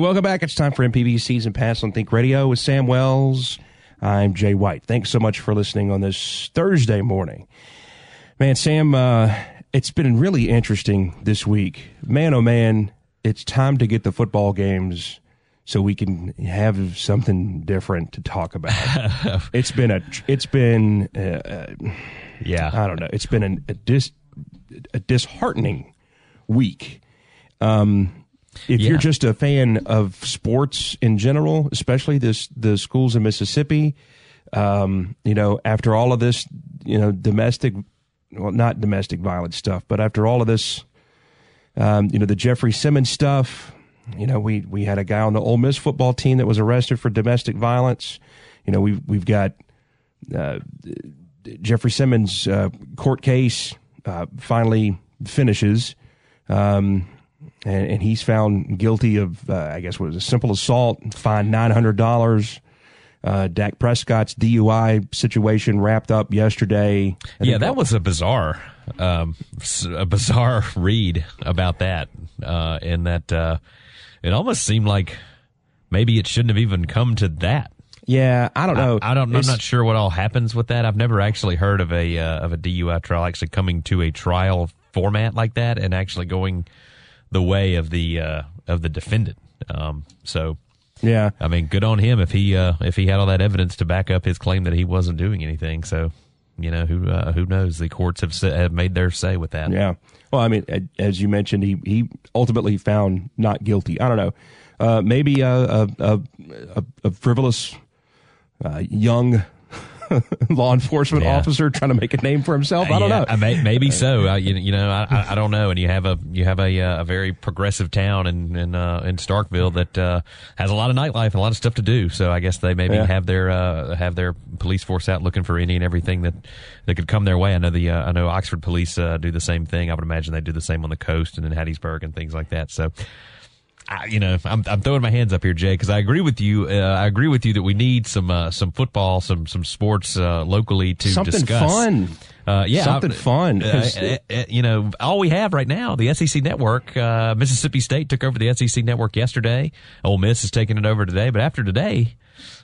Welcome back. It's time for MPB Season Pass on Think Radio with Sam Wells. I'm Jay White. Thanks so much for listening on this Thursday morning. Man, Sam, uh, it's been really interesting this week. Man, oh man, it's time to get the football games so we can have something different to talk about. it's been a, it's been, uh, uh, Yeah. I don't know. It's been an, a dis, a disheartening week. Um, if Yeah. you're just a fan of sports in general, especially this the schools in Mississippi, um, you know, after all of this, you know, domestic, well, not domestic violence stuff, but after all of this, um, you know, the Jeffrey Simmons stuff, you know, we we had a guy on the Ole Miss football team that was arrested for domestic violence. You know, we've we've got uh, Jeffrey Simmons' uh, court case uh, finally finishes, um, and, and he's found guilty of, uh, I guess, what was a simple assault, fined nine hundred dollars. Uh, Dak Prescott's DUI situation wrapped up yesterday. Yeah, that was a bizarre, um, a bizarre read about that, uh, in that uh, it almost seemed like maybe it shouldn't have even come to that. Yeah, I don't know. I, I don't. I'm not sure what all happens with that. I've never actually heard of a uh, of a DUI trial actually coming to a trial format like that and actually going the way of the uh, of the defendant. Um, so Yeah, I mean, good on him if he uh, if he had all that evidence to back up his claim that he wasn't doing anything. So, you know, who uh, who knows? The courts have sa- have made their say with that. Yeah. Well, I mean, as you mentioned, he he ultimately found not guilty. I don't know. Uh, maybe a a, a, a, a frivolous uh, young law enforcement Yeah. officer trying to make a name for himself. I don't Yeah, know. I may, maybe so. Uh, you, you know, I, I, I don't know. And you have a you have a uh, a very progressive town in in, uh, in Starkville that uh, has a lot of nightlife and a lot of stuff to do. So I guess they maybe Yeah. have their uh, have their police force out looking for any and everything that that could come their way. I know the uh, I know Oxford police uh, do the same thing. I would imagine they do the same on the coast and in Hattiesburg and things like that. So. I, you know, I'm I'm throwing my hands up here, Jay, because I agree with you. Uh, I agree with you that we need some uh, some football, some some sports uh, locally to Something discuss. fun. Uh, yeah, Something I- fun. uh, uh, you know, all we have right now, the SEC network. Uh, Mississippi State took over the SEC network yesterday. Ole Miss is taking it over today. But after today,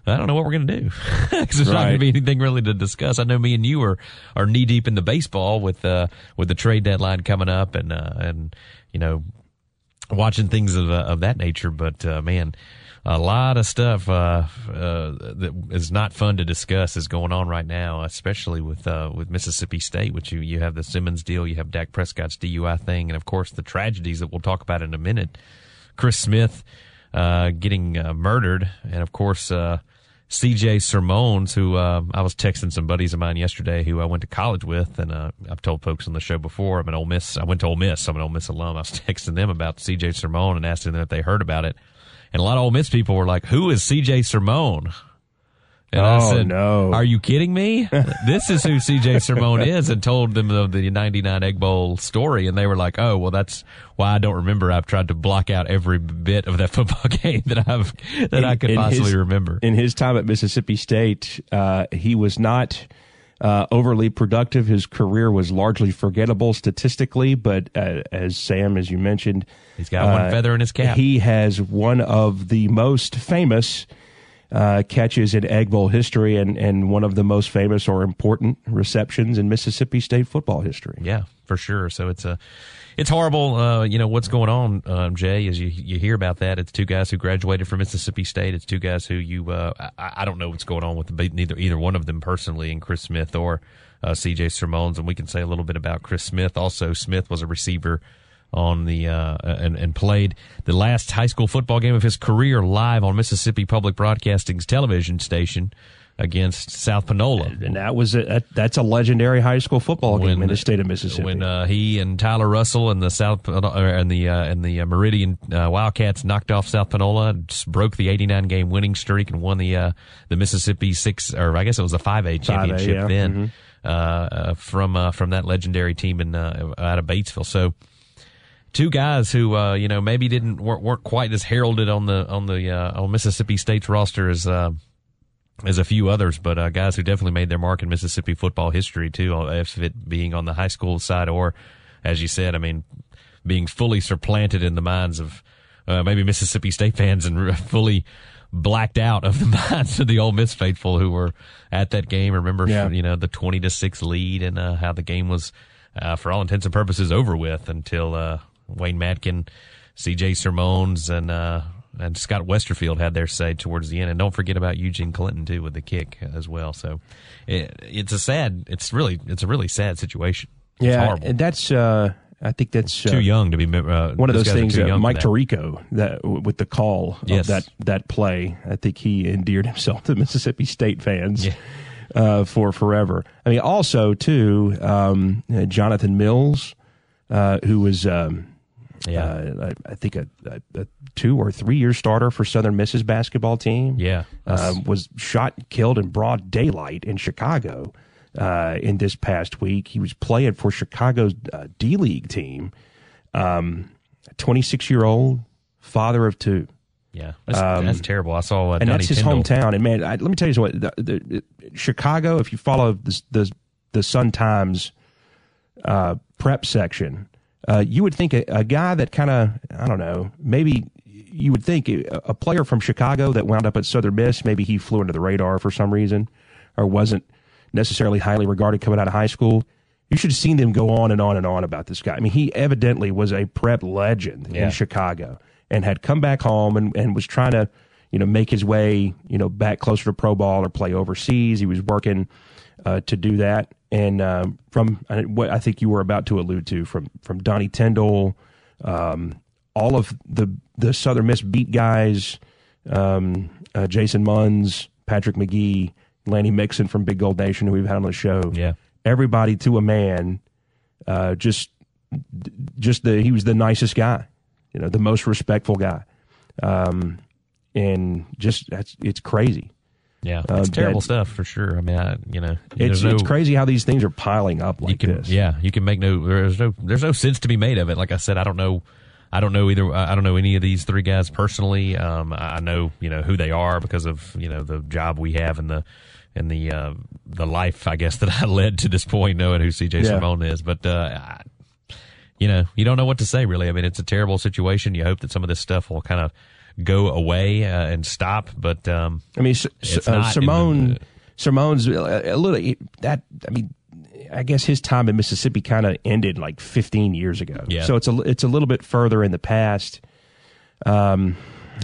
I don't know what we're going to do because there's not going to be anything really to discuss. I know me and you are are knee deep in the baseball with uh, with the trade deadline coming up and uh, and you know watching things of uh, of that nature. But uh, man, a lot of stuff uh, that is not fun to discuss is going on right now, especially with with Mississippi State, which you you have the Simmons deal, you have Dak Prescott's DUI thing, and of course the tragedies that we'll talk about in a minute. Chris Smith uh, getting uh, murdered, and of course. Uh, CJ Sirmones, who uh, I was texting some buddies of mine yesterday who I went to college with, and uh, I've told folks on the show before. I'm an Ole Miss. I went to Ole Miss. I'm an Ole Miss alum. I was texting them about CJ Sermone and asking them if they heard about it, and a lot of Ole Miss people were like, "Who is CJ Sermone?" And I Oh, said, no. Are you kidding me? this is who CJ Sermon is, and told them of the 99 Egg Bowl story, and they were like, "Oh, well, that's why I don't remember. I've tried to block out every bit of that football game that I've that I could possibly his- remember." In his time at Mississippi State, uh, he was not uh, overly productive. His career was largely forgettable statistically, but uh, as Sam, as you mentioned, He's got one uh, feather in his cap. He has one of the most famous uh, catches in Egg Bowl history and, and one of the most famous or important receptions in Mississippi State football history. Yeah, for sure. So it's a, it's horrible. Uh, you know what's going on, um, Jay? As you you hear about that, it's two guys who graduated from Mississippi State. It's two guys who you. Uh, I, I don't know what's going on with the, neither either one of them personally, and Chris Smith or uh, C.J. Sirmones. And we can say a little bit about Chris Smith. Also, Smith was a receiver on the uh, and and played the last high school football game of his career live on Mississippi Public Broadcasting's television station. against South Panola. And that was a, that's a legendary high school football game in the state of Mississippi. When uh, he and Tyler Russell and the South uh, and the uh, and the uh, Meridian uh, Wildcats knocked off South Panola, broke the 89 game winning streak, and won the uh, the Mississippi six or I guess it was a 5A championship 5A, yeah. then mm-hmm. from from that legendary team in out of Batesville. So two guys who uh, you know maybe didn't weren't, weren't, quite as heralded on the on the uh, on Mississippi State's roster as uh, as a few others, but uh, guys who definitely made their mark in Mississippi football history too, uh, if it being on the high school side or, as you said, I mean, being fully supplanted in the minds of uh, maybe Mississippi State fans and fully blacked out of the minds of the Ole Miss faithful who were at that game. Remember, yeah. you know, the twenty to six lead and uh, how the game was, uh, for all intents and purposes, over with until uh, Wayne Madkin, C.J. Sirmones, and and Scott Westerfield had their say towards the end. And don't forget about Eugene Clinton too with the kick as well. So it, it's a sad. It's really it's a really sad situation. It's yeah, horrible. that's. Uh, I think that's uh, too young to be uh, one of those things. Uh, Mike that. Tirico that with the call yes. of that that play. I think he endeared himself to Mississippi State fans. Yeah. Uh, for forever. I mean, also too, um, Jonathan Mills, uh, who was um, yeah, uh, I, I, think a, a, two or three year starter for Southern Miss's basketball team. Yeah, uh, was shot, killed in broad daylight in Chicago uh, in this past week. He was playing for Chicago's uh, D League team. Um, Twenty six year old father of two. Yeah, that's, um, that's terrible. I saw, uh, and that's his hometown. And man, I, let me tell you what, the, the, the, Chicago. If you follow the the, the Sun Times uh, prep section uh, you would think a, a guy that kind of, I don't know, maybe you would think a, a, player from Chicago that wound up at Southern Miss, maybe he flew under the radar for some reason or wasn't necessarily highly regarded coming out of high school. You should have seen them go on and on and on about this guy. I mean, he evidently was a prep legend yeah. in Chicago and had come back home and, and was trying to, you know, make his way, you know, back closer to pro ball or play overseas. He was working uh, to do that and um, from what I think you were about to allude to from from Donnie Tyndall, um, all of the the Southern Miss beat guys, um, uh, Jason Munz, Patrick McGee, Lanny Mixon from Big Gold Nation, who we've had on the show. Yeah, everybody to a man, uh, just just the he was the nicest guy, you know, the most respectful guy, um, and just that's it's crazy. Yeah, uh, it's uh, terrible that, stuff for sure. I mean, I, you know, it's no, it's crazy how these things are piling up like can, this. Yeah, you can make no there's no there's no sense to be made of it. Like I said, I don't know. I don't know either. I don't know any of these three guys personally. Um, I know you know who they are because of you know the job we have and the and the uh, the life I guess that I led to this point, knowing who CJ yeah. Simone is. But uh, I, you know, you don't know what to say really. I mean, it's a terrible situation. You hope that some of this stuff will kind of go away uh, and stop. But um, I mean, uh, Simone, the, Simone's a little that. I mean, I guess his time in Mississippi kind of ended like 15 years ago. Yeah. So it's a it's a little bit further in the past. Um,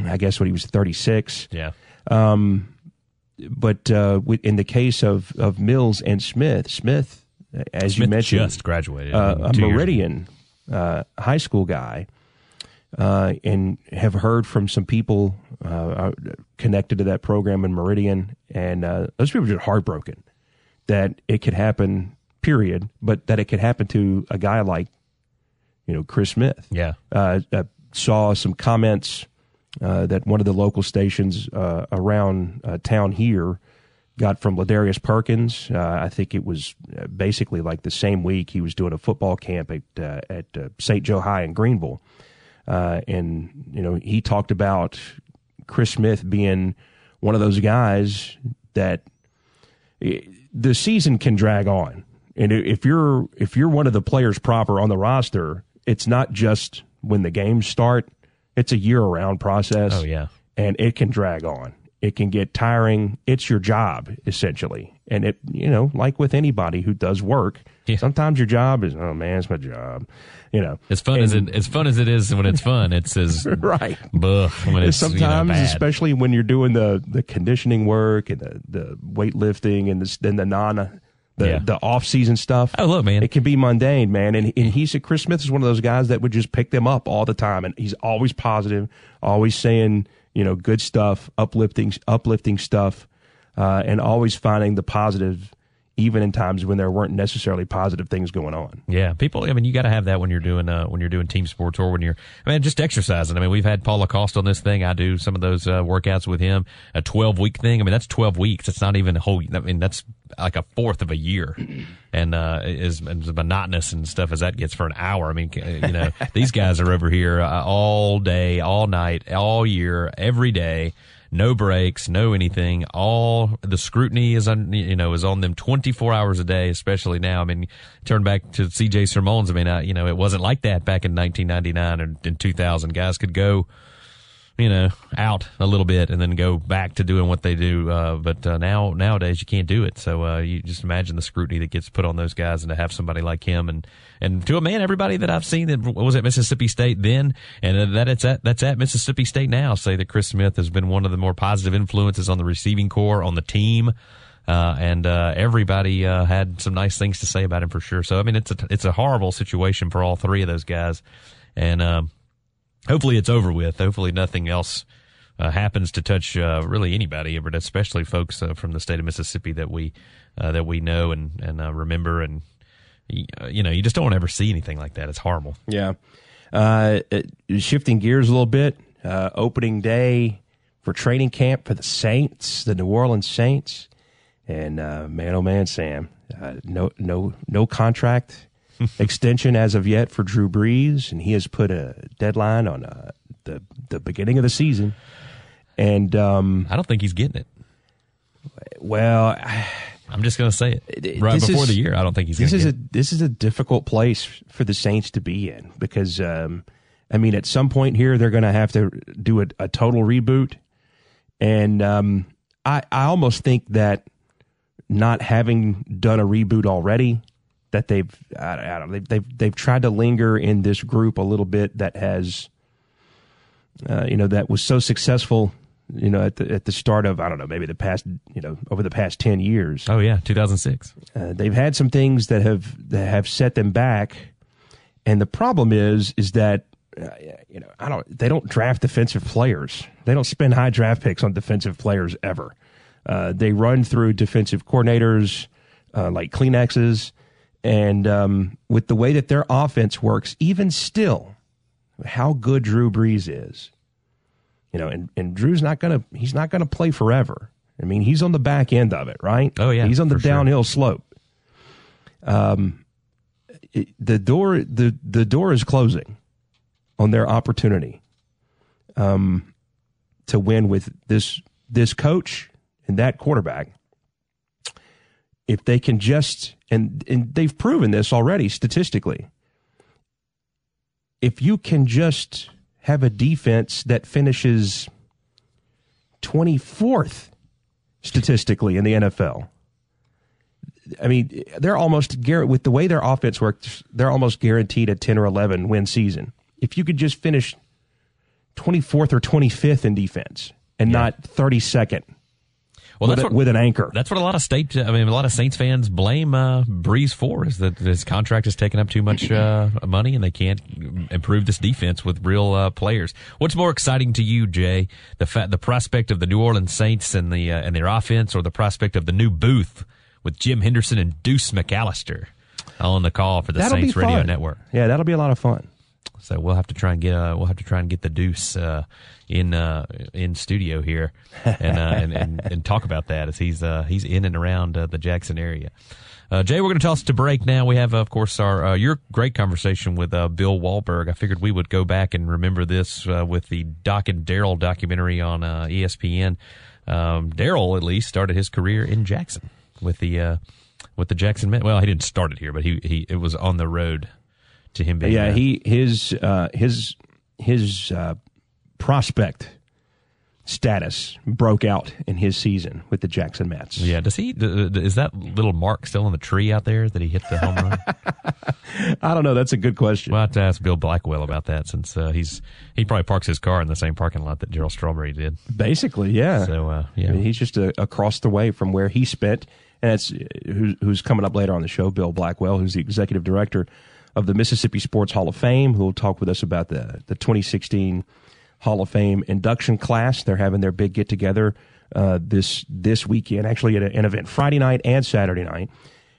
I guess when he was 36. Yeah. Um, but uh, in the case of of Mills and Smith, Smith, as Smith you mentioned, just graduated, uh, a Meridian uh, high school guy uh, and have heard from some people uh, uh, connected to that program in Meridian, and uh, those people are just heartbroken that it could happen. Period, but that it could happen to a guy like, you know, Chris Smith. Yeah, uh, saw some comments uh, that one of the local stations around town here got from Ladarius Perkins. Uh, I think it was basically like the same week he was doing a football camp at uh, at uh, St. Joe High in Greenville, uh, and you know, he talked about Chris Smith being one of those guys that the season can drag on. And if you're if you're one of the players proper on the roster, it's not just when the games start. It's a year round process. Oh yeah. And it can drag on. It can get tiring. It's your job essentially. And it you know, like with anybody who does work, yeah. sometimes your job is, oh man, it's my job you know, as fun and, as it as fun as it is when it's fun, it's as right. Buh, when it's sometimes, you know, especially when you're doing the the conditioning work and the the weightlifting and the then the non the yeah. the off season stuff. Oh look, man, it can be mundane, man. And and he said Chris Smith is one of those guys that would just pick them up all the time, and he's always positive, always saying you know good stuff, uplifting uplifting stuff. uh, and always finding the positive even in times when there weren't necessarily positive things going on. Yeah, people. I mean, you got to have that when you're doing uh, when you're doing team sports or when you're. I mean, just exercising. I mean, we've had Paul Lacoste on this thing. I do some of those uh, workouts with him. A 12 week thing. I mean, that's 12 weeks. It's not even a whole. I mean, that's like a fourth of a year, and uh, as, as monotonous and stuff as that gets for an hour. I mean, you know, these guys are over here uh, all day, all night, all year, every day no breaks, no anything. All the scrutiny is on, you know, is on them 24 hours a day, especially now. I mean, turn back to CJ Sermons. I mean, uh, you know, it wasn't like that back in 1999 and in 2000. Guys could go, you know, out a little bit and then go back to doing what they do. Uh, but uh, now nowadays you can't do it. So uh, you just imagine the scrutiny that gets put on those guys, and to have somebody like him, and and to a man, everybody that I've seen that was at Mississippi State then, and that it's at that's at Mississippi State now, say that Chris Smith has been one of the more positive influences on the receiving corps on the team. Uh, and uh, everybody uh, had some nice things to say about him for sure. So I mean, it's a it's a horrible situation for all three of those guys, and um, hopefully it's over with. Hopefully nothing else uh, happens to touch uh, really anybody, but especially folks uh, from the state of Mississippi that we uh, that we know and and uh, remember, and uh, you know, you just don't ever see anything like that. It's horrible. Yeah. shifting gears a little bit, opening day for training camp for the Saints, the New Orleans Saints, and man, oh man, Sam, no no no contract extension as of yet for Drew Brees, and he has put a deadline on uh, the the beginning of the season. And um, I don't think he's getting it. Well, I'm just going to say it right before is, the year. I don't think he's. This is a this is a difficult place for the Saints to be in because um, I mean, at some point here, they're going to have to do a, a total reboot, and um, I I almost think that not having done a reboot already that they've I, I don't they've, they've they've tried to linger in this group a little bit that has uh, you know that was so successful you know at the at the start of I don't know maybe the past you know over the past 10 years. Oh yeah 2006 uh, they've had some things that have that have set them back. And the problem is is that uh, you know I don't they don't draft defensive players. They don't spend high draft picks on defensive players ever. Uh, they run through defensive coordinators uh, like Kleenexes and um, with the way that their offense works, even still, how good Drew Brees is, you know, and, and Drew's not gonna he's not gonna play forever. I mean, he's on the back end of it, right? Oh yeah, he's on the downhill sure. slope. Um, it, the door the the door is closing on their opportunity, um, to win with this this coach and that quarterback if they can just and and they've proven this already statistically. If you can just have a defense that finishes 24th statistically in the NFL. I mean, they're almost guaranteed with the way their offense works, they're almost guaranteed a 10 or 11 win season. If you could just finish 24th or 25th in defense and yeah. not 32nd well, with, what, with, an anchor. That's what a lot of state, I mean, a lot of Saints fans blame uh, Brees for is that his contract is taking up too much uh, money and they can't improve this defense with real uh, players. What's more exciting to you, Jay? The fa- the prospect of the New Orleans Saints and the uh, and their offense, or the prospect of the new booth with Jim Henderson and Deuce McAllister on the call for the that'll Saints Radio Network? Yeah, that'll be a lot of fun. So we'll have to try and get uh, we'll have to try and get the Deuce uh, in uh, in studio here and, uh, and, and and talk about that as he's uh, he's in and around uh, the Jackson area. Jay, we're going to toss to break now. We have, of course, our your great conversation with Bill Wahlberg. I figured we would go back and remember this with the Doc and Darryl documentary on ESPN. Um, Darryl, at least, started his career in Jackson with the with the Jackson Mets. Well, he didn't start it here, but he he it was on the road to him being. Yeah, he his uh, his his uh, prospect status broke out in his season with the Jackson Mets. Yeah, does he? Is that little mark still in the tree out there that he hit the home run? I don't know. That's a good question. We'll have to ask Bill Blackwell about that since uh, he's he probably parks his car in the same parking lot that Darryl Strawberry did. Basically, yeah. So uh, yeah, I mean, he's just uh, across the way from where he spent, and it's who's, who's coming up later on the show. Bill Blackwell, who's the executive director of the Mississippi Sports Hall of Fame, who will talk with us about the, the 2016 Hall of Fame induction class. They're having their big get together uh, this this weekend. Actually, at a, an event Friday night and Saturday night.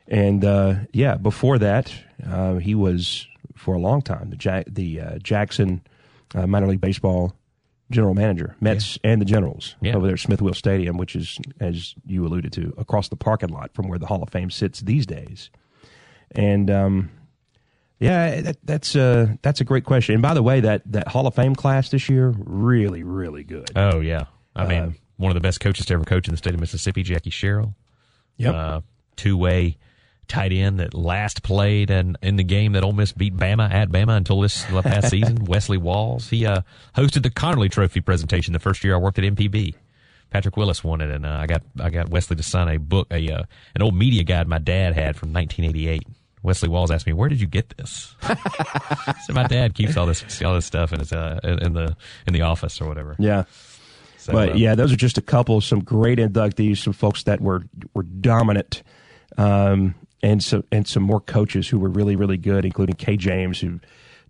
And uh, yeah, before that, uh, he was for a long time the Jack, the uh, Jackson uh, minor league baseball general manager, Mets yeah. and the Generals yeah. over there at Smith-Wills Stadium, which is, as you alluded to, across the parking lot from where the Hall of Fame sits these days. And um, yeah, that, that's a that's a great question. And by the way, that that Hall of Fame class this year really really good. Oh yeah, I mean uh, one of the best coaches to ever coach in the state of Mississippi, Jackie Sherrill. Yep, uh, two way tight end that last played and in the game that Ole Miss beat Bama at Bama until this past season. Wesley Walls. He uh, hosted the Conerly Trophy presentation the first year I worked at MPB. Patrick Willis won it, and uh, I got I got Wesley to sign a book, a uh, an old media guide my dad had from 1988. Wesley Walls asked me, "Where did you get this?" so my dad keeps all this all this stuff in his uh, in the in the office or whatever. Yeah. So, but uh, yeah, those are just a couple, some great inductees, some folks that were were dominant um, and some and some more coaches who were really really good, including Kay James, who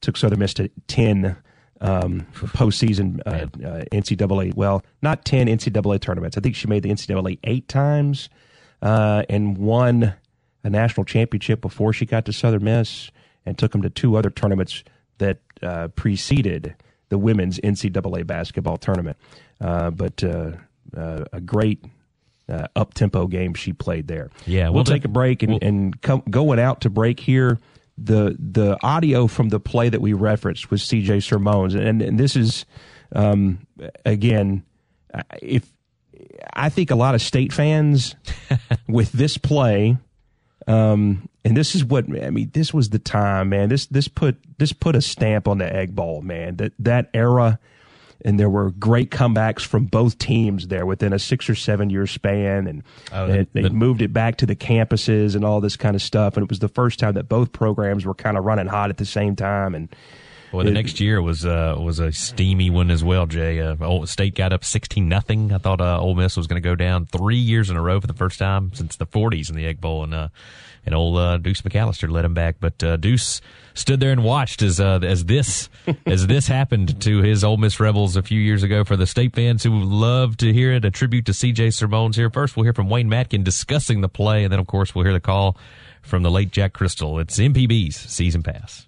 took Southern Miss to ten um, postseason uh, uh, NCAA. Well, not ten NCAA tournaments. I think she made the NCAA eight times uh, and won a national championship before she got to Southern Miss, and took them to two other tournaments that uh, preceded the women's NCAA basketball tournament. Uh, but uh, a great uh, up tempo game she played there. Yeah, we'll, we'll take a break and, we'll, and come, going out to break here. The the audio from the play that we referenced was C.J. Sirmones, and and this is um, again, if I think a lot of state fans with this play, um, and this is what I mean. This was the time, man. This this put this put a stamp on the Egg Bowl, man. That that era and there were great comebacks from both teams there within a six or seven year span, and, oh, and they moved it back to the campuses and all this kind of stuff. And it was the first time that both programs were kind of running hot at the same time. And well, the it, next year was uh, was a steamy one as well. Jay, uh, State got up sixteen nothing. I thought uh, Ole Miss was going to go down three years in a row for the first time since the '40s in the Egg Bowl, and uh, and old uh, Deuce McAllister led him back. But uh, Deuce stood there and watched as uh, as this as this happened to his Ole Miss Rebels a few years ago. For the state fans who love to hear it, a tribute to C.J. Sirmones here. First, we'll hear from Wayne Madkin discussing the play, and then, of course, we'll hear the call from the late Jack Cristil. It's MPB's season pass.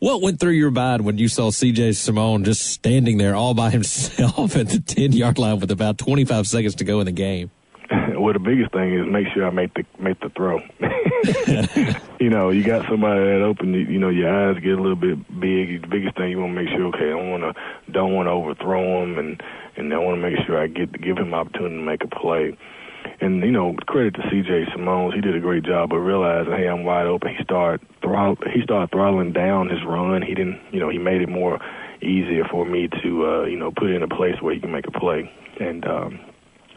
What went through your mind when you saw CJ Sermone just standing there all by himself at the 10 yard line with about 25 seconds to go in the game? well, the biggest thing is make sure I make the make the throw. you know, you got somebody that open. You, you know, your eyes get a little bit big. The biggest thing you want to make sure, okay, I don't want to don't want to overthrow him, and and I want to make sure I get give him opportunity to make a play. And you know, credit to C.J. Sirmones, he did a great job. But realizing, hey, I'm wide open. He started throttle, he started throttling down his run. He didn't, you know, he made it more easier for me to, uh, you know, put in a place where he can make a play. And um,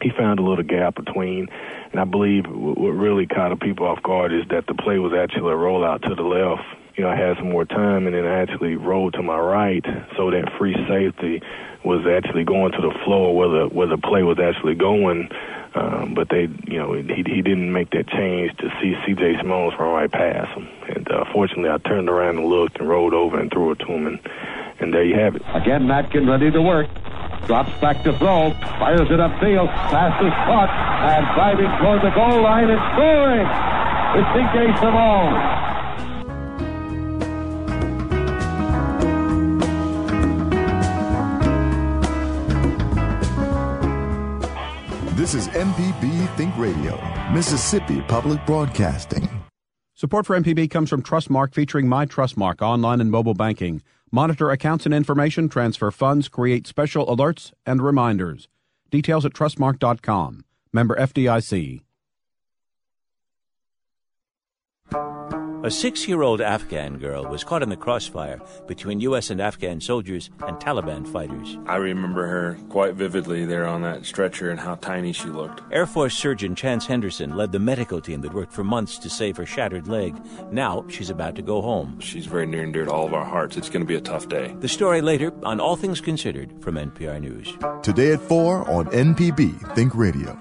he found a little gap between. And I believe what really caught people off guard is that the play was actually a rollout to the left. You know, I had some more time, and then I actually rolled to my right, so that free safety was actually going to the floor where the where the play was actually going. Um, but they, you know, he he didn't make that change to see C.J. Smalls run right past him. And uh, fortunately, I turned around and looked and rolled over and threw it to him, and and there you have it. Again, Madkin ready to work. Drops back to throw. Fires it upfield. Pass is caught. And driving toward the goal line and scoring. It's C.J. Sermone. This is MPB Think Radio, Mississippi Public Broadcasting. Support for MPB comes from Trustmark featuring My Trustmark online and mobile banking. Monitor accounts and information, transfer funds, create special alerts and reminders. Details at trustmark.com. Member FDIC. A six year old Afghan girl was caught in the crossfire between U.S. and Afghan soldiers and Taliban fighters. I remember her quite vividly there on that stretcher and how tiny she looked. Air Force surgeon Chance Henderson led the medical team that worked for months to save her shattered leg. Now she's about to go home. She's very near and dear to all of our hearts. It's going to be a tough day. The story later on All Things Considered from NPR News. Today at 4 on MPB Think Radio.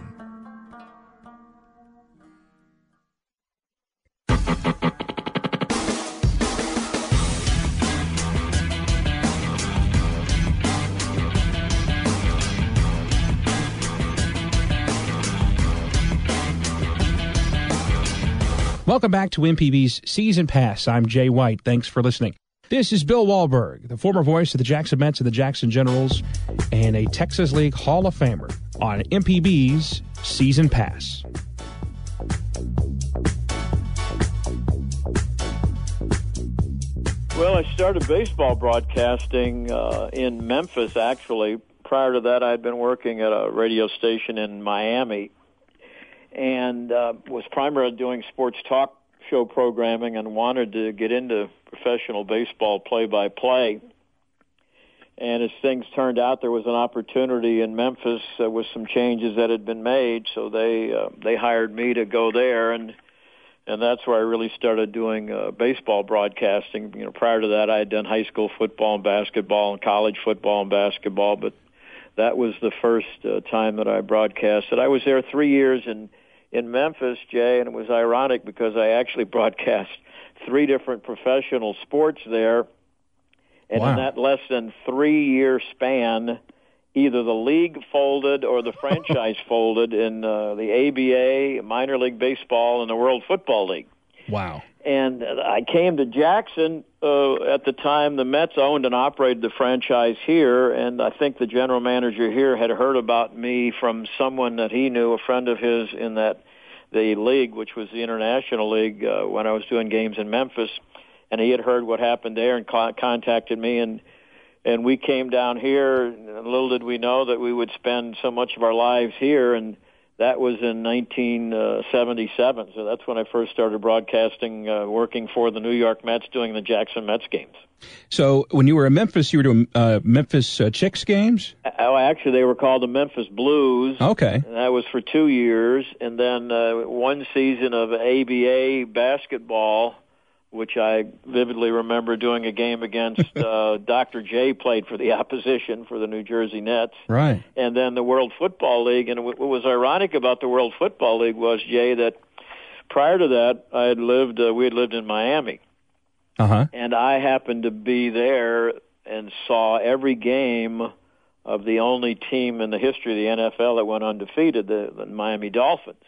Welcome back to MPB's Season Pass. I'm Jay White. Thanks for listening. This is Bill Wahlberg, the former voice of the Jackson Mets and the Jackson Generals, and a Texas League Hall of Famer on MPB's Season Pass. Well, I started baseball broadcasting uh, in Memphis, actually. Prior to that, I had been working at a radio station in Miami and uh, was primarily doing sports talk show programming and wanted to get into professional baseball play-by-play. And as things turned out, there was an opportunity in Memphis uh, with some changes that had been made, so they uh, they hired me to go there and and that's where I really started doing uh, baseball broadcasting. You know, prior to that, I had done high school football and basketball and college football and basketball, but that was the first uh, time that I broadcasted. I was there three years in in Memphis, Jay, and it was ironic because I actually broadcast three different professional sports there, and Wow. in that less than three year span, either the league folded or the franchise folded in uh, the ABA, minor league baseball, and the World Football League. Wow. And I came to Jackson uh, at the time. The Mets owned and operated the franchise here, and I think the general manager here had heard about me from someone that he knew, a friend of his in that the league, which was the International League, uh, when I was doing games in Memphis, and he had heard what happened there and co- contacted me and. And we came down here, little did we know that we would spend so much of our lives here, and that was in 1977. So that's when I first started broadcasting, uh, working for the New York Mets, doing the Jackson Mets games. So when you were in Memphis, you were doing uh, Memphis uh, Chicks games? Oh, actually, they were called the Memphis Blues. Okay. And that was for two years, and then uh, one season of ABA basketball, which I vividly remember doing a game against uh, Dr. J. Played for the opposition for the New Jersey Nets. Right. and then the World Football League. And what what was ironic about the World Football League was Jay that prior to that I had lived uh, we had lived in Miami, Uh huh. and I happened to be there and saw every game of the only team in the history of the NFL that went undefeated, the, the Miami Dolphins.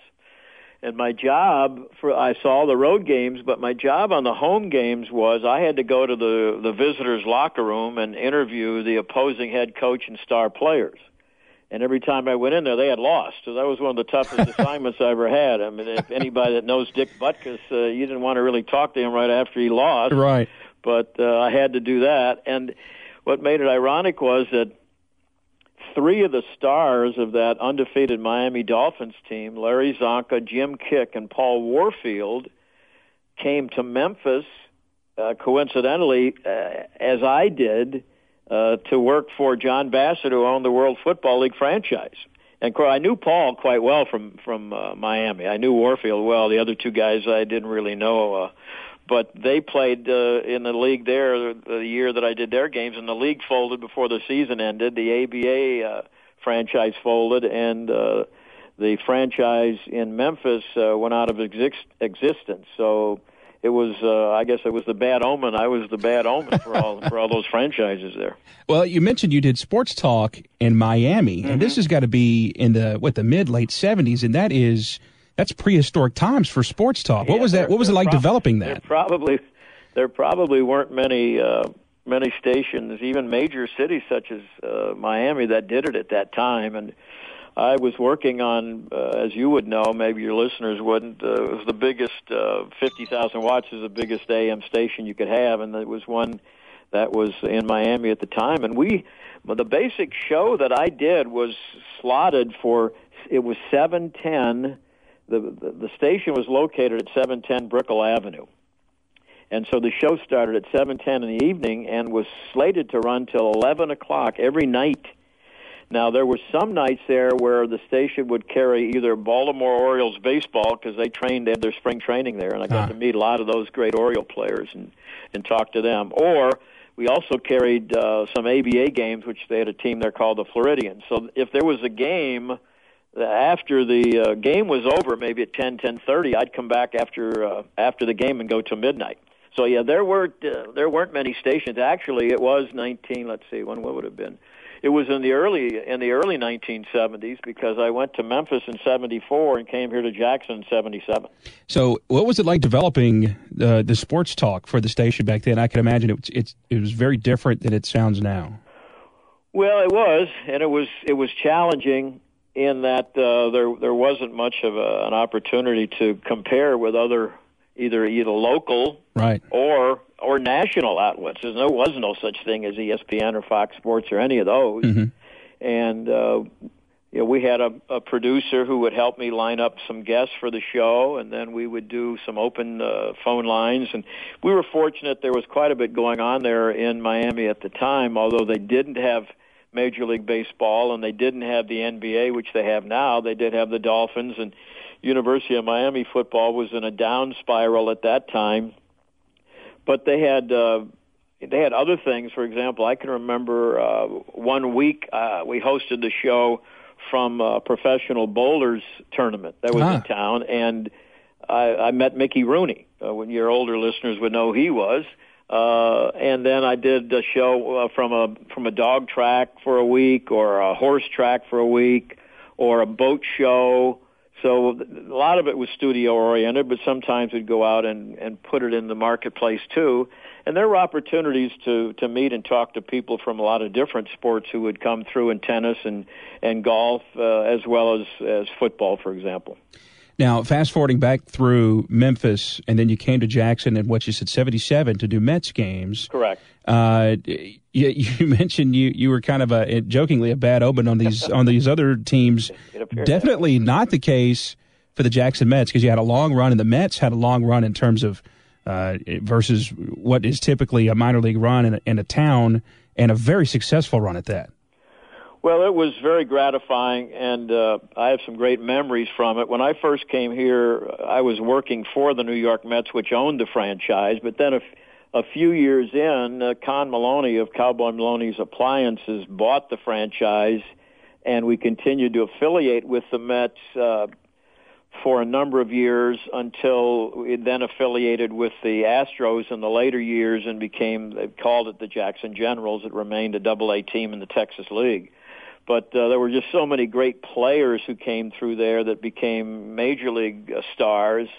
And my job for I saw the road games, but my job on the home games was I had to go to the the visitors locker room and interview the opposing head coach and star players. And every time I went in there, they had lost. So that was one of the toughest assignments I ever had. I mean, if anybody that knows Dick Butkus, uh, you didn't want to really talk to him right after he lost Right. but uh, I had to do that. And what made it ironic was that three of the stars of that undefeated Miami Dolphins team, Larry Csonka, Jim Kiick, and Paul Warfield, came to Memphis uh, coincidentally, uh, as I did, uh, to work for John Bassett, who owned the World Football League franchise. And I knew Paul quite well from from uh, Miami. I knew Warfield well. The other two guys I didn't really know. Uh, but they played uh, in the league there the year that I did their games, and the league folded before the season ended. The ABA uh, franchise folded, and uh, the franchise in Memphis uh, went out of exist- existence. So it was, uh, I guess, it was the bad omen. I was the bad omen for all for all those franchises there. Well, you mentioned you did sports talk in Miami, and Mm-hmm. this has got to be in the what the mid late seventies, and that is that's prehistoric times for sports talk. what Yeah, was that? What was it like prob- developing There that? probably there probably weren't many uh, many stations, even major cities such as uh, Miami, that did it at that time. And I was working on, uh, as you would know, maybe your listeners wouldn't. Uh, it was the biggest, uh, fifty thousand watts is the biggest AM station you could have, and it was one that was in Miami at the time. And we, the basic show that I did was slotted for it was seven ten. The, the the station was located at seven ten Brickell Avenue. And so the show started at 7:10 in the evening and was slated to run till 11 o'clock every night. Now there were some nights there where the station would carry either Baltimore Orioles baseball because they trained, they had their spring training there, and I got Ah. to meet a lot of those great Oriole players and and talk to them. Or we also carried uh, some ABA games, which they had a team there called the Floridians. So if there was a game after the uh, game was over, maybe at ten ten thirty, I'd come back after uh, after the game and go till midnight. So yeah, there weren't uh, there weren't many stations. Actually, it was nineteen. Let's see, when what would it have been? it was in the early in the early 1970s because I went to Memphis in '74 and came here to Jackson in '77. So, what was it like developing uh, the sports talk for the station back then? I can imagine it, it's it was very different than it sounds now. Well, it was, and it was it was challenging in that uh, there there wasn't much of a, an opportunity to compare with other either either local right or or national outlets. There no, was no such thing as ESPN or Fox Sports or any of those. Mm-hmm. And uh, you know, we had a, a producer who would help me line up some guests for the show, and then we would do some open uh, phone lines. And we were fortunate; there was quite a bit going on there in Miami at the time. Although they didn't have Major League Baseball and they didn't have the NBA, which they have now, they did have the Dolphins and University of Miami football was in a down spiral at that time but they had uh, they had other things. For example, I can remember uh, one week uh, we hosted the show from a professional bowlers tournament that was Ah. in town, and I, I met Mickey Rooney. Uh, when your older listeners would know who he was. Uh, and then I did a show uh, from a from a dog track for a week, or a horse track for a week, or a boat show. So a lot of it was studio oriented, but sometimes we'd go out and, and put it in the marketplace too. And there were opportunities to, to meet and talk to people from a lot of different sports who would come through in tennis and, and golf, uh, as well as, as football, for example. Now, fast forwarding back through Memphis, and then you came to Jackson in what you said '77 to do Mets games. Correct. Uh, you, you mentioned you you were kind of a jokingly a bad omen on these on these other teams. Definitely not the case for the Jackson Mets because you had a long run, and the Mets had a long run in terms of uh, versus what is typically a minor league run in a, in a town, and a very successful run at that. Well, it was very gratifying, and uh, I have some great memories from it. When I first came here, I was working for the New York Mets, which owned the franchise. But then, a, f- a few years in, uh, Con Maloney of Cowboy Maloney's Appliances bought the franchise, and we continued to affiliate with the Mets uh, for a number of years until we then affiliated with the Astros in the later years and became they called it the Jackson Generals. It remained a Double A team in the Texas League but uh, there were just so many great players who came through there that became major league uh, stars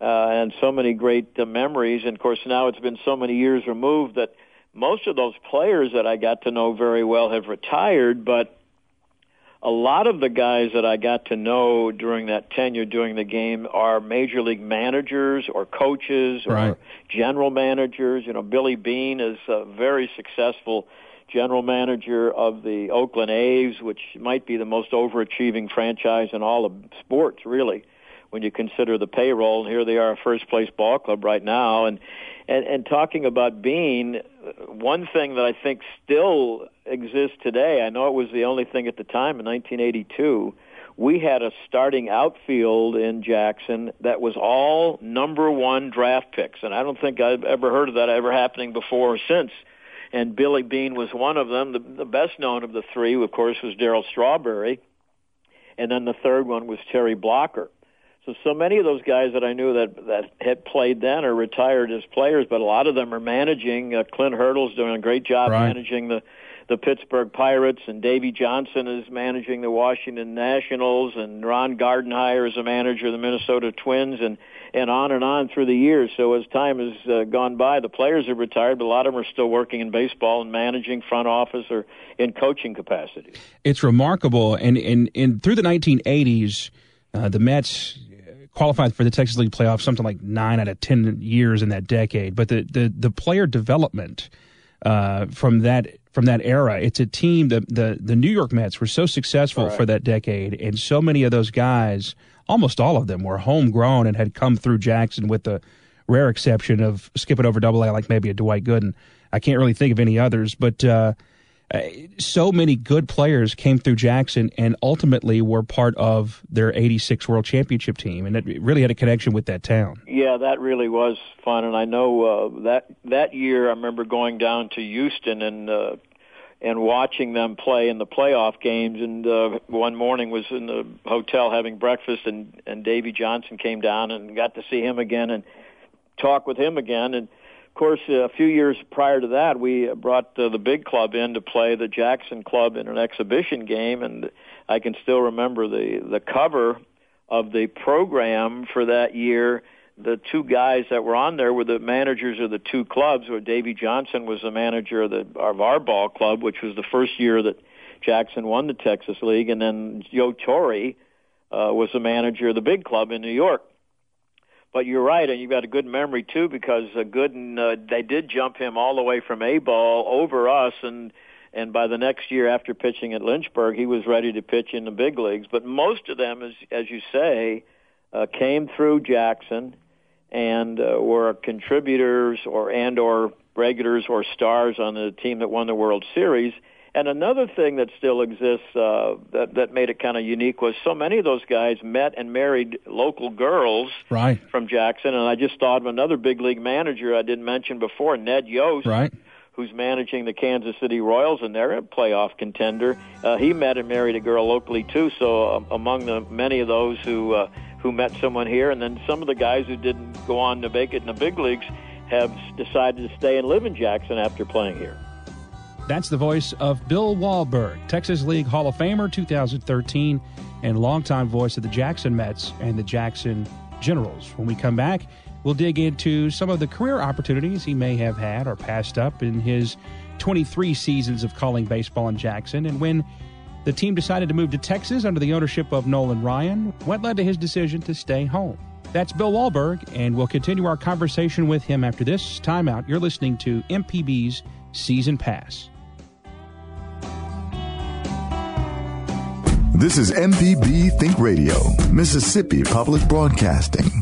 uh, and so many great uh, memories. And of course now it's been so many years removed that most of those players that I got to know very well have retired. But a lot of the guys that I got to know during that tenure during the game are major league managers or coaches or general managers. You know, Billy Beane is a very successful general manager of the Oakland A's, which might be the most overachieving franchise in all of sports, really, when you consider the payroll. And here they are, a first place ball club right now. And and, and talking about Beane, one thing that I think still exists today, I know it was the only thing at the time in 1982, we had a starting outfield in Jackson that was all number one draft picks. And I don't think I've ever heard of that ever happening before or since. And Billy Beane was one of them. The, the best known of the three, of course, was Darryl Strawberry. And then the third one was Terry Blocker. So so many of those guys that I knew that that had played then are retired as players, but a lot of them are managing. Uh, Clint Hurdle's doing a great job Right. managing the the Pittsburgh Pirates, and Davey Johnson is managing the Washington Nationals, and Ron Gardenhire is a manager of the Minnesota Twins, and and on and on through the years. So as time has uh, gone by, the players have retired, but a lot of them are still working in baseball and managing front office or in coaching capacity. it's remarkable. And and, and through the 1980s, uh, the Mets qualified for the Texas League playoffs something like nine out of ten years in that decade. But the the, the player development uh, from that from that era, it's a team. The the the New York Mets were so successful for that decade, and so many of those guys, almost all of them, were homegrown and had come through Jackson with the rare exception of skipping over Double A, like maybe a Dwight Gooden. I can't really think of any others, but. Uh, uh, so many good players came through Jackson and ultimately were part of their 86 World Championship team. And it really had a connection with that town. Yeah, that really was fun, and I know uh, that that year I remember going down to Houston and uh, and watching them play in the playoff games. And uh, one morning was in the hotel having breakfast, and and Davey Johnson came down and got to see him again and talk with him again. And Of course, a few years prior to that, we brought uh, the big club in to play the Jackson Club in an exhibition game, and I can still remember the the cover of the program for that year. The two guys that were on there were the managers of the two clubs. Where Davey Johnson was the manager of, the, of our ball club, which was the first year that Jackson won the Texas League, and then Joe Torre uh, was the manager of the big club in New York. But you're right, and you've got a good memory too, because uh, Gooden uh, they did jump him all the way from A ball over us, and and by the next year after pitching at Lynchburg, he was ready to pitch in the big leagues. But most of them, as as you say, uh, came through Jackson and uh, were contributors or and or regulars or stars on the team that won the World Series. And another thing that still exists uh, that that made it kind of unique was so many of those guys met and married local girls right. from Jackson. And I just thought of another big league manager I didn't mention before, Ned Yost, right. who's managing the Kansas City Royals, and they're a playoff contender. Uh, he met and married a girl locally too. So um, among the many of those who uh, who met someone here, and then some of the guys who didn't go on to make it in the big leagues have decided to stay and live in Jackson after playing here. That's the voice of Bill Wahlberg, Texas League Hall of Famer 2013, and longtime voice of the Jackson Mets and the Jackson Generals. When we come back, we'll dig into some of the career opportunities he may have had or passed up in his 23 seasons of calling baseball in Jackson, and when the team decided to move to Texas under the ownership of Nolan Ryan, what led to his decision to stay home. That's Bill Wahlberg, and we'll continue our conversation with him after this timeout. You're listening to MPB's Season Pass. This is MPB Think Radio, Mississippi Public Broadcasting.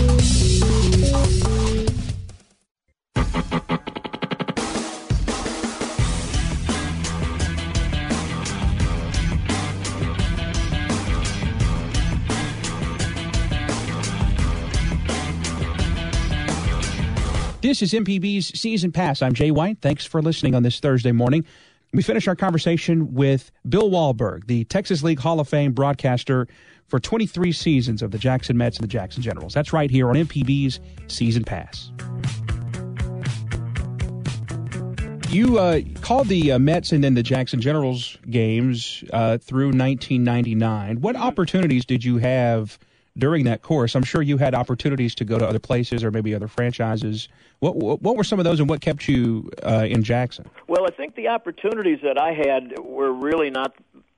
This is MPB's Season Pass. I'm Jay White. Thanks for listening on this Thursday morning. We finish our conversation with Bill Wahlberg, the Texas League Hall of Fame broadcaster for 23 seasons of the Jackson Mets and the Jackson Generals. That's right here on MPB's Season Pass. You uh, called the uh, Mets and then the Jackson Generals games uh, through 1999. What opportunities did you have during that course? I'm sure you had opportunities to go to other places or maybe other franchises. What what, what were some of those, and what kept you uh, in Jackson? Well, I think the opportunities that I had were really not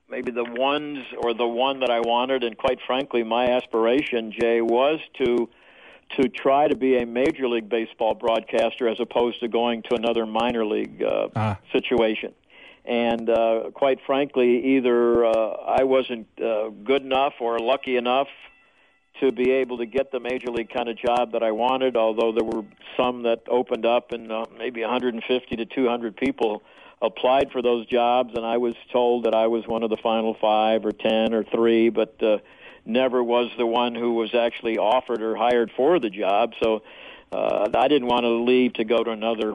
maybe the ones or the one that I wanted, and quite frankly, my aspiration, Jay, was to to try to be a major league baseball broadcaster as opposed to going to another minor league uh, Ah. situation. And uh, quite frankly, either uh, I wasn't uh, good enough or lucky enough to be able to get the major league kind of job that I wanted. Although there were some that opened up, and uh, maybe 150 to 200 people applied for those jobs, and I was told that I was one of the final five or ten or three, but uh, never was the one who was actually offered or hired for the job. So uh, I didn't want to leave to go to another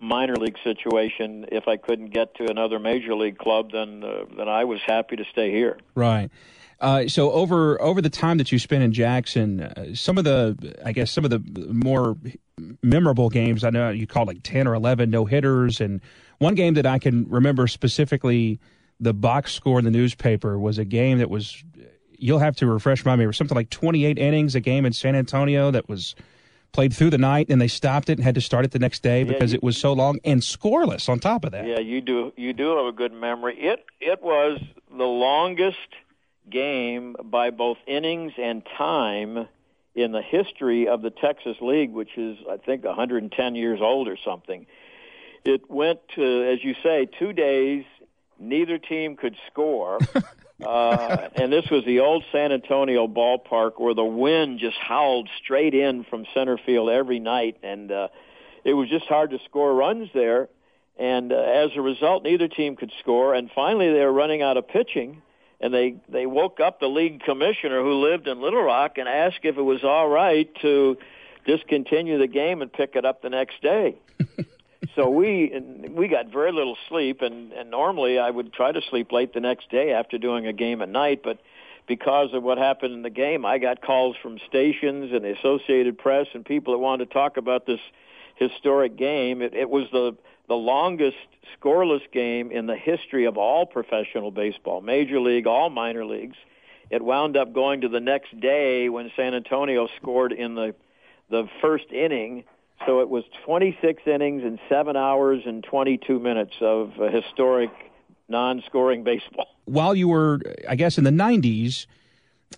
minor league situation if I couldn't get to another major league club. Then uh, then I was happy to stay here. Right. Uh, so over over the time that you spent in Jackson, uh, some of the I guess some of the more memorable games I know you called like ten or eleven no hitters, and one game that I can remember specifically, the box score in the newspaper was a game that was you'll have to refresh my memory something like twenty eight innings, a game in San Antonio that was played through the night, and they stopped it and had to start it the next day because you- it was so long and scoreless. On top of that, Yeah, you do. You do have a good memory. It it was the longest game by both innings and time in the history of the Texas League, which is I think 110 years old or something. It went to, as you say, two days. Neither team could score. Uh, and this was the old San Antonio ballpark where the wind just howled straight in from center field every night, and uh, it was just hard to score runs there. And uh, as a result, neither team could score. And finally, they were running out of pitching, and they they woke up the league commissioner who lived in Little Rock and asked if it was all right to discontinue the game and pick it up the next day. so we we got very little sleep, and and normally I would try to sleep late the next day after doing a game at night, but because of what happened in the game, I got calls from stations and the Associated Press and people that wanted to talk about this historic game. It, it was the the longest scoreless game in the history of all professional baseball, major league, all minor leagues. It wound up going to the next day when San Antonio scored in the the first inning. So it was 26 innings in seven hours and 22 minutes of historic non-scoring baseball. While you were, I guess, in the 90s,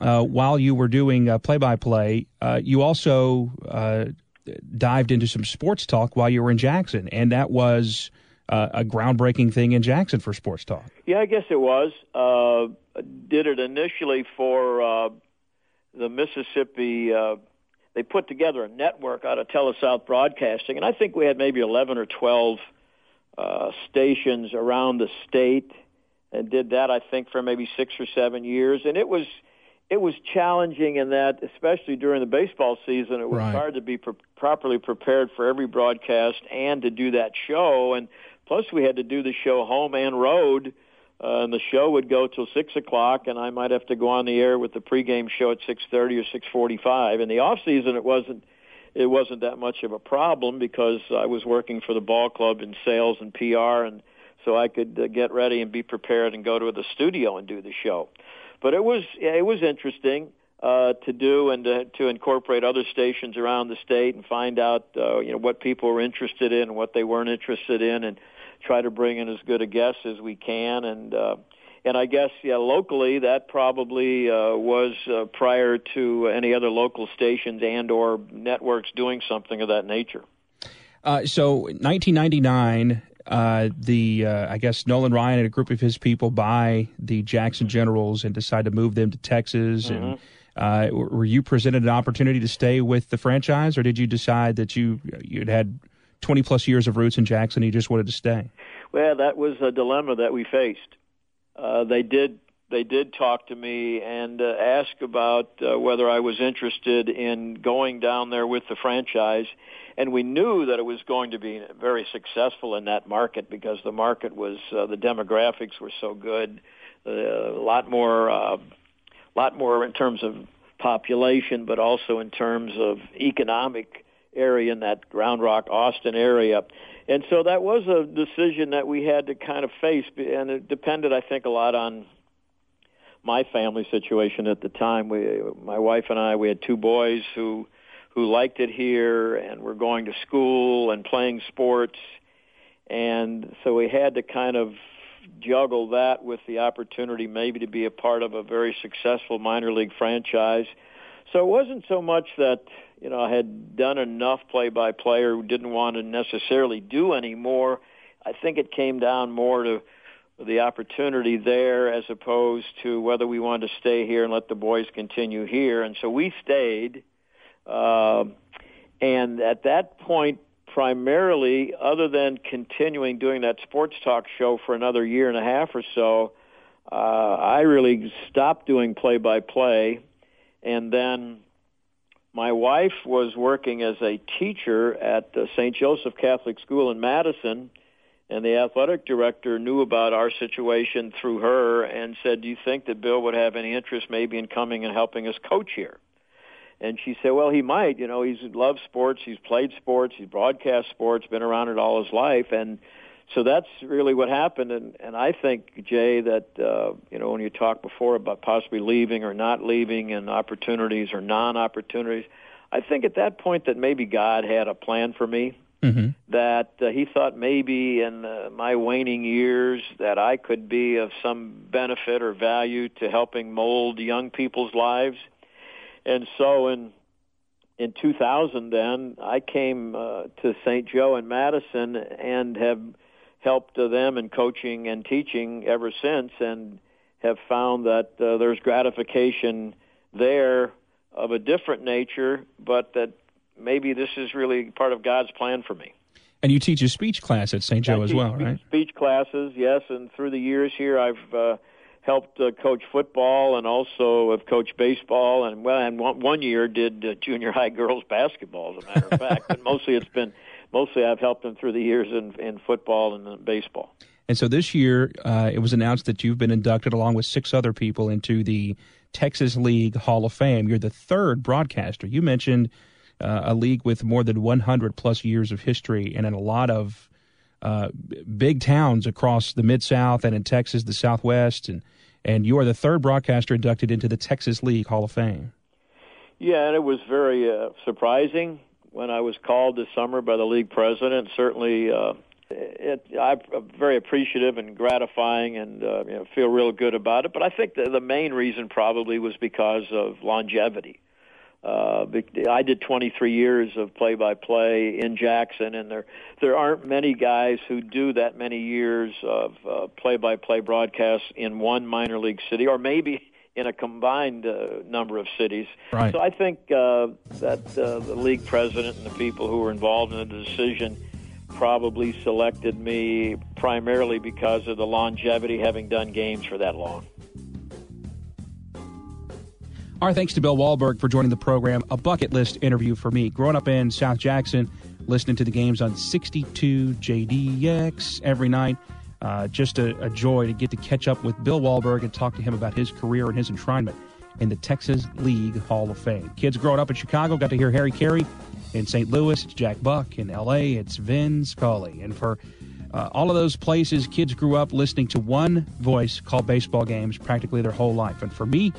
uh, while you were doing uh, play-by-play, uh, you also uh, dived into some sports talk while you were in Jackson, and that was uh, a groundbreaking thing in Jackson for sports talk. Yeah, I guess it was. Uh, did it initially for uh, the Mississippi they put together a network out of TeleSouth Broadcasting, and I think we had maybe 11 or 12 uh, stations around the state, and did that I think for maybe six or seven years, and it was it was challenging in that, especially during the baseball season, it was right. hard to be pro- properly prepared for every broadcast and to do that show, and plus we had to do the show home and road uh, and the show would go till six o'clock, and I might have to go on the air with the pregame show at six thirty or six forty-five. In the off season, it wasn't it wasn't that much of a problem because I was working for the ball club in sales and PR, and so I could uh, get ready and be prepared and go to the studio and do the show. But it was it was interesting uh, to do and to, to incorporate other stations around the state and find out uh, you know what people were interested in and what they weren't interested in and try to bring in as good a guess as we can and uh and I guess yeah locally that probably uh was uh, prior to any other local stations and or networks doing something of that nature. Uh, so 1999 uh, the uh, I guess Nolan Ryan and a group of his people buy the Jackson Generals and decide to move them to Texas. Mm-hmm. And uh, were you presented an opportunity to stay with the franchise, or did you decide that you you'd had 20 plus years of roots in Jackson. you just wanted to stay. Well, that was a dilemma that we faced. Uh, they did they did talk to me and uh, ask about uh, whether I was interested in going down there with the franchise, and we knew that it was going to be very successful in that market because the market was uh, the demographics were so good, uh, a lot more, a uh, lot more in terms of population, but also in terms of economic area in that Round Rock, Austin area. And so that was a decision that we had to kind of face, and it depended, I think, a lot on my family situation at the time. We, my wife and I, we had two boys who who liked it here and were going to school and playing sports, and so we had to kind of juggle that with the opportunity maybe to be a part of a very successful minor league franchise. So it wasn't so much that you know, I had done enough play-by-play or didn't want to necessarily do any more. I think it came down more to the opportunity there as opposed to whether we wanted to stay here and let the boys continue here. And so we stayed. Uh, and at that point, primarily, other than continuing doing that sports talk show for another year and a half or so, uh, I really stopped doing play-by-play. And then my wife was working as a teacher at the St. Joseph Catholic School in Madison, and the athletic director knew about our situation through her and said, "Do you think that Bill would have any interest maybe in coming and helping us coach here?" And she said, "Well, he might. You know, he's loved sports. He's played sports. He's broadcast sports. Been around it all his life, and." so that's really what happened and and I think Jay that uh you know when you talked before about possibly leaving or not leaving and opportunities or non-opportunities I think at that point that maybe God had a plan for me mm-hmm. that uh, he thought maybe in uh, my waning years that I could be of some benefit or value to helping mold young people's lives and so in in 2000 then I came uh, to St. Joe in Madison and have helped them in coaching and teaching ever since and have found that uh, there's gratification there of a different nature, but that maybe this is really part of God's plan for me. And you teach a speech class at St. Joe I as well, right? Speech classes, yes. And through the years here, I've uh, helped uh, coach football and also have coached baseball. And well, and one, one year did uh, junior high girls basketball, as a matter of fact. But mostly it's been mostly I've helped them through the years in, in football and uh, baseball. And so this year, uh, it was announced that you've been inducted along with six other people into the Texas League Hall of Fame. You're the third broadcaster. You mentioned uh, a league with more than 100 plus years of history and in a lot of uh, big towns across the Mid South and in Texas, the Southwest, and and you are the third broadcaster inducted into the Texas League Hall of Fame. Yeah, and it was very uh, surprising when I was called this summer by the league president. Certainly, uh, it, I'm very appreciative and gratifying, and uh, you know, feel real good about it. But I think the, the main reason probably was because of longevity. Uh, I did 23 years of play-by-play in Jackson, and there there aren't many guys who do that many years of uh, play-by-play broadcasts in one minor league city, or maybe in a combined uh, number of cities. Right. So I think uh, that uh, the league president and the people who were involved in the decision probably selected me primarily because of the longevity, having done games for that long. Our thanks to Bill Wahlberg for joining the program. A bucket list interview for me. Growing up in South Jackson, listening to the games on 62 JDX every night. Uh, just a, a joy to get to catch up with Bill Wahlberg and talk to him about his career and his enshrinement in the Texas League Hall of Fame. Kids growing up in Chicago got to hear Harry Caray. In St. Louis, it's Jack Buck. In L.A., it's Vin Scully. And for uh, all of those places, kids grew up listening to one voice call baseball games practically their whole life. And for me,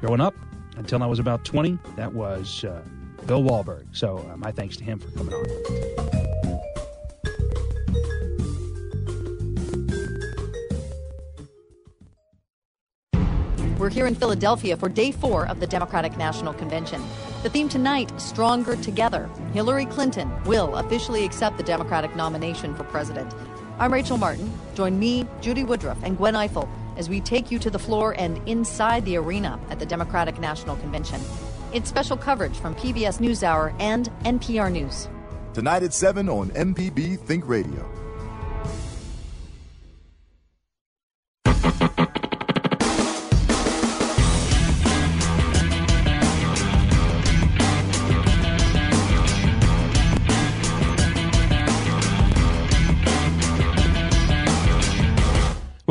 growing up, until I was about 20, that was uh, Bill Wahlberg. So uh, my thanks to him for coming on. We're here in Philadelphia for day four of the Democratic National Convention. The theme tonight, Stronger Together. Hillary Clinton will officially accept the Democratic nomination for president. I'm Rachel Martin. Join me, Judy Woodruff, and Gwen Ifill as we take you to the floor and inside the arena at the Democratic National Convention. It's special coverage from PBS NewsHour and NPR News. Tonight at 7 on MPB Think Radio.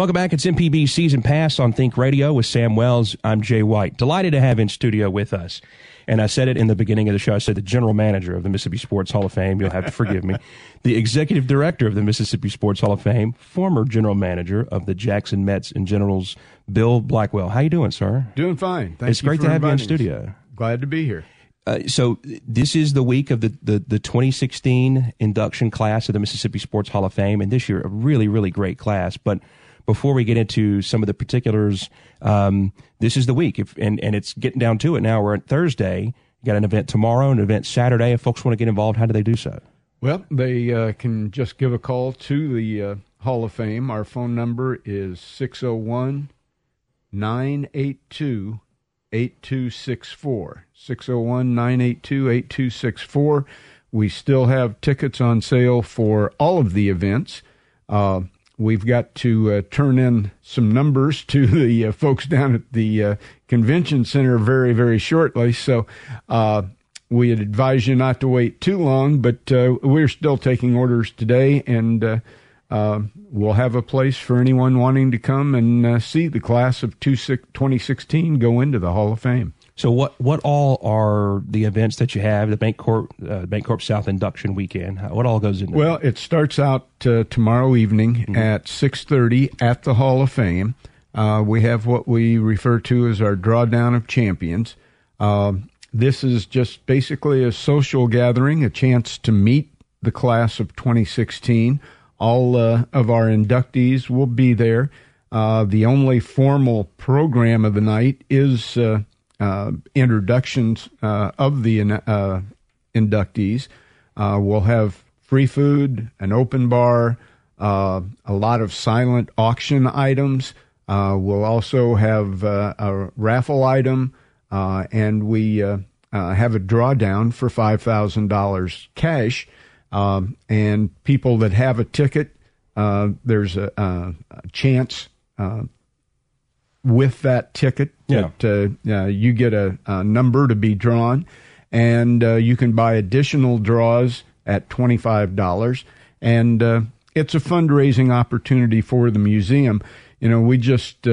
Welcome back. It's MPB Season Pass on Think Radio with Sam Wells. I'm Jay White. Delighted to have in studio with us. And I said it in the beginning of the show. I said the general manager of the Mississippi Sports Hall of Fame. You'll have to forgive me. The executive director of the Mississippi Sports Hall of Fame, former general manager of the Jackson Mets and Generals, Bill Blackwell. How you doing, sir? Doing fine. Thank it's great to have you in inviting us. studio. Glad to be here. Uh, so this is the week of the, the, the 2016 induction class of the Mississippi Sports Hall of Fame, and this year a really really great class. But before we get into some of the particulars, um, this is the week, if, and and it's getting down to it now. We're at Thursday. You got an event tomorrow, an event Saturday. If folks want to get involved, how do they do so? Well, they uh, can just give a call to the uh, Hall of Fame. Our phone number is 601 982 8264. 601 982 8264. We still have tickets on sale for all of the events. Uh, we've got to uh, turn in some numbers to the uh, folks down at the uh, convention center very, very shortly. So uh, we'd advise you not to wait too long, but uh, we're still taking orders today, and we'll have a place for anyone wanting to come and see the class of 2016 go into the Hall of Fame. So what what all are the events that you have? The Bancorp uh, Bancorp South induction weekend. What all goes in? Well, it starts out uh, tomorrow evening at 6:30 at the Hall of Fame. Uh, we have what we refer to as our drawdown of champions. Uh, this is just basically a social gathering, a chance to meet the class of 2016. All uh, of our inductees will be there. Uh, the only formal program of the night is uh, introductions uh, of the uh, inductees. Uh, we'll have free food, an open bar, uh, a lot of silent auction items. Uh, we'll also have a raffle item, and we have a drawdown for $5,000 cash. Um, and people that have a ticket, there's a, a, chance with that ticket that uh, uh, you get a, a number to be drawn, and uh, you can buy additional draws at twenty five dollars, and uh, it's a fundraising opportunity for the museum. You know, we just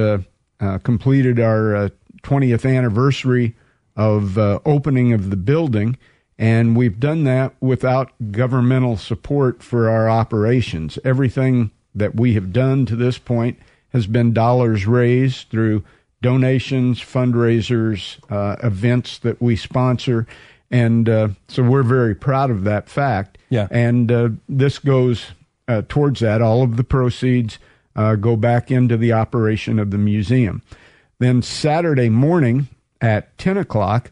completed our twentieth anniversary of opening of the building. And we've done that without governmental support for our operations. Everything that we have done to this point has been dollars raised through donations, fundraisers, uh, events that we sponsor. And uh, so we're very proud of that fact. Yeah. And uh, this goes uh, towards that. All of the proceeds uh, go back into the operation of the museum. Then Saturday morning at 10 o'clock,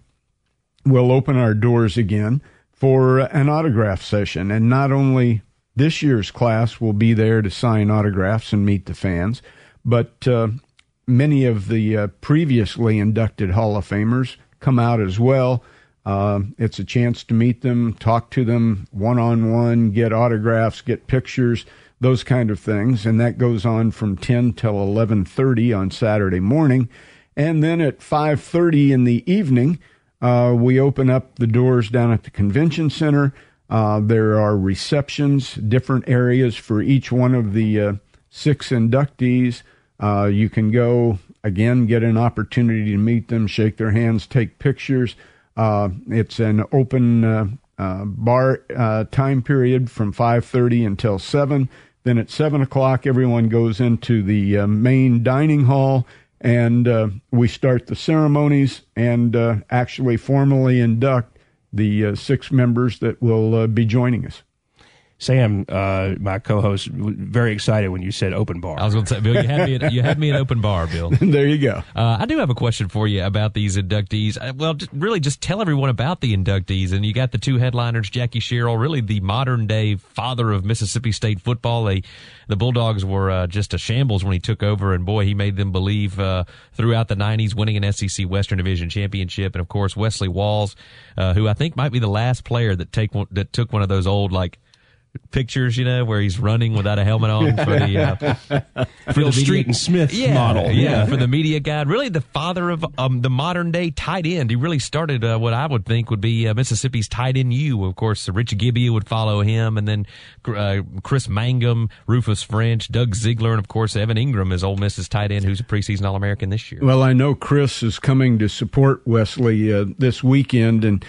we'll open our doors again for an autograph session. And not only this year's class will be there to sign autographs and meet the fans, but uh, many of the uh, previously inducted Hall of Famers come out as well. Uh, it's a chance to meet them, talk to them one on one, get autographs, get pictures, those kind of things, and that goes on from 10 till 11:30 on Saturday morning, and then at 5:30 in the evening, uh, we open up the doors down at the convention center. Uh, there are receptions, different areas for each one of the uh, six inductees. Uh, you can go again, get an opportunity to meet them, shake their hands, take pictures. Uh, it's an open uh, uh, bar uh, time period from 5:30 until 7. Then at 7 o'clock, everyone goes into the uh, main dining hall, and uh, we start the ceremonies and actually formally induct the six members that will be joining us. Sam, uh, my co-host, very excited when you said open bar. I was going to say, Bill, you had me. At, you had me at open bar, Bill. there you go. Uh, I do have a question for you about these inductees. Uh, well, just, really, just tell everyone about the inductees. And you got the two headliners, Jackie Sherrill, really the modern day father of Mississippi State football. They, the Bulldogs were uh, just a shambles when he took over, and boy, he made them believe uh, throughout the '90s, winning an SEC Western Division championship. And of course, Wesley Walls, uh, who I think might be the last player that take one, that took one of those old like pictures, you know, where he's running without a helmet on for the uh, for the Street and Smith yeah, model. Yeah, Yeah. for the media guide. Really, the father of um, the modern day tight end. He really started uh, what I would think would be uh, Mississippi's tight end U. Of course, Rich Gibbia would follow him, and then uh, Chris Mangum, Rufus French, Doug Ziegler, and of course Evan Engram is Ole Miss's tight end, who's a preseason All American this year. Well, I know Chris is coming to support Wesley uh, this weekend, and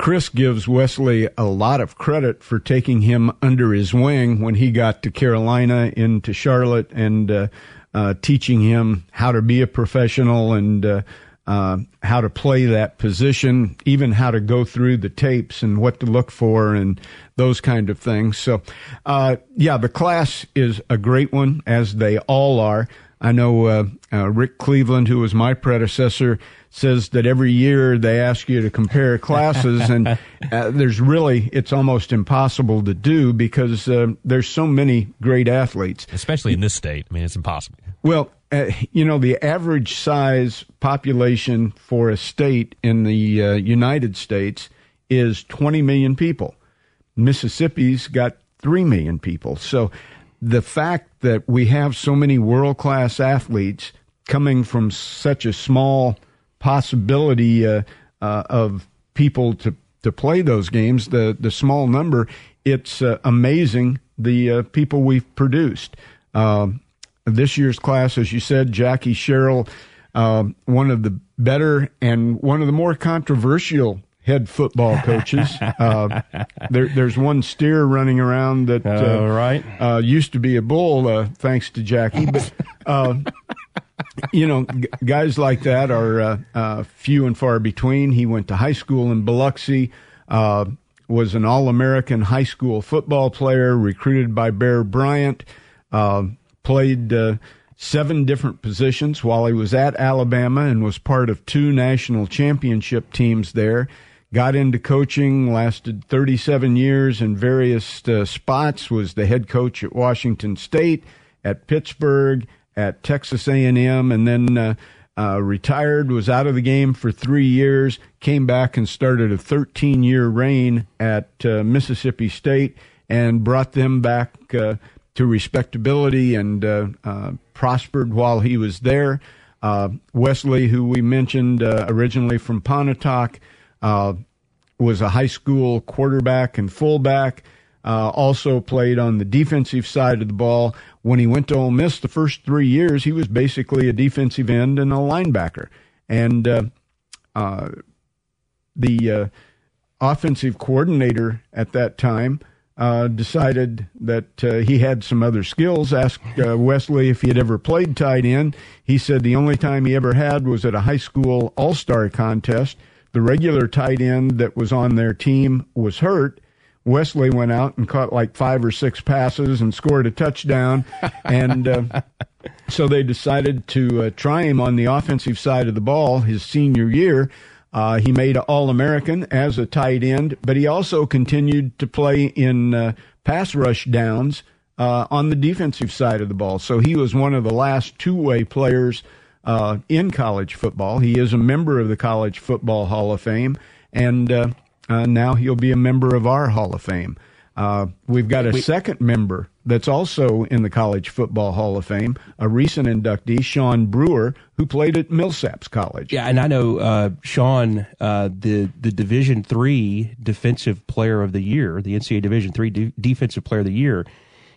Chris gives Wesley a lot of credit for taking him under his wing when he got to Carolina into Charlotte and uh, uh, teaching him how to be a professional and uh, uh, how to play that position, even how to go through the tapes and what to look for and those kind of things. So, uh, yeah, the class is a great one, as they all are. I know uh, uh, Rick Cleveland, who was my predecessor, says that every year they ask you to compare classes, and uh, there's really it's almost impossible to do because uh, there's so many great athletes, especially in this state. I mean, it's impossible. Well, uh, you know, the average size population for a state in the uh, United States is 20 million people. Mississippi's got 3 million people. So the fact that we have so many world class athletes coming from such a small possibility uh, uh, of people to, to play those games, the, the small number, it's uh, amazing the uh, people we've produced. Um, this year's class, as you said, Jackie Sherrill, uh, one of the better and one of the more controversial head football coaches. Uh, there, there's one steer running around that uh, right. uh, used to be a bull, uh, thanks to Jackie. But uh, you know, g- guys like that are few and far between. He went to high school in Biloxi. Uh, was an All-American high school football player, recruited by Bear Bryant. Uh, played uh, seven different positions while he was at Alabama and was part of two national championship teams there. Got into coaching, lasted 37 years in various uh, spots. Was the head coach at Washington State, at Pittsburgh, at Texas A&M, and then uh, uh, retired. Was out of the game for three years. Came back and started a 13-year reign at uh, Mississippi State, and brought them back uh, to respectability and uh, prospered while he was there. Wesley, who we mentioned originally from Pontotoc, uh, was a high school quarterback and fullback. Uh, also played on the defensive side of the ball. When he went to Ole Miss the first three years, he was basically a defensive end and a linebacker. And uh, uh, the uh, offensive coordinator at that time uh, decided that uh, he had some other skills. Asked Wesley if he had ever played tight end. He said the only time he ever had was at a high school all star contest. The regular tight end that was on their team was hurt. Wesley went out and caught like five or six passes and scored a touchdown. and uh, so they decided to uh, try him on the offensive side of the ball his senior year. Uh, he made All American as a tight end, but he also continued to play in uh, pass rush downs uh, on the defensive side of the ball. So he was one of the last two way players uh, in college football. He is a member of the College Football Hall of Fame, and uh, uh, now he'll be a member of our Hall of Fame. Uh, we've got a second member that's also in the College Football Hall of Fame, a recent inductee, Sean Brewer, who played at Millsaps College. Yeah, and I know uh, Sean, uh, the the Division Three Defensive Player of the Year, the NCAA Division Three De- Defensive Player of the Year,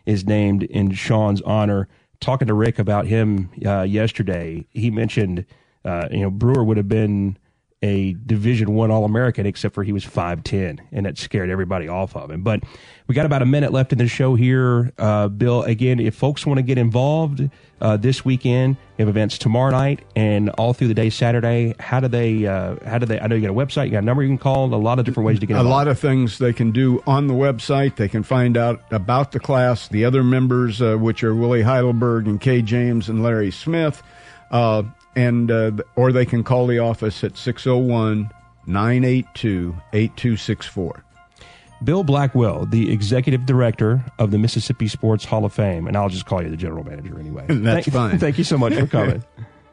is named in Sean's honor. Talking to Rick about him uh, yesterday, he mentioned uh, you know Brewer would have been a Division One All American, except for he was five ten, and that scared everybody off of him. But we got about a minute left in the show here, uh, Bill. Again, if folks want to get involved uh, this weekend, we have events tomorrow night and all through the day Saturday. How do they? Uh, how do they? I know you got a website, you got a number you can call. A lot of different ways to get Involved. a lot of things they can do on the website. They can find out about the class, the other members, uh, which are Willie Heidelberg and Kay James and Larry Smith. Uh, and uh, or they can call the office at 601 982 8264. Bill Blackwell, the executive director of the Mississippi Sports Hall of Fame, and I'll just call you the general manager anyway. That's thank, fine. Thank you so much for coming.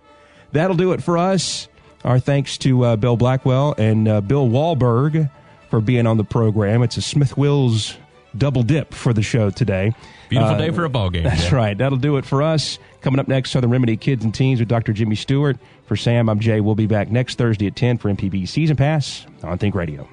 That'll do it for us. Our thanks to uh, Bill Blackwell and uh, Bill Wahlberg for being on the program. It's a Smith Wills double dip for the show today. Beautiful uh, day for a ball game. That's yeah. right. That'll do it for us. Coming up next, Southern Remedy Kids and Teens with Dr. Jimmy Stewart. For Sam, I'm Jay. We'll be back next Thursday at 10 for MPB Season Pass on Think Radio.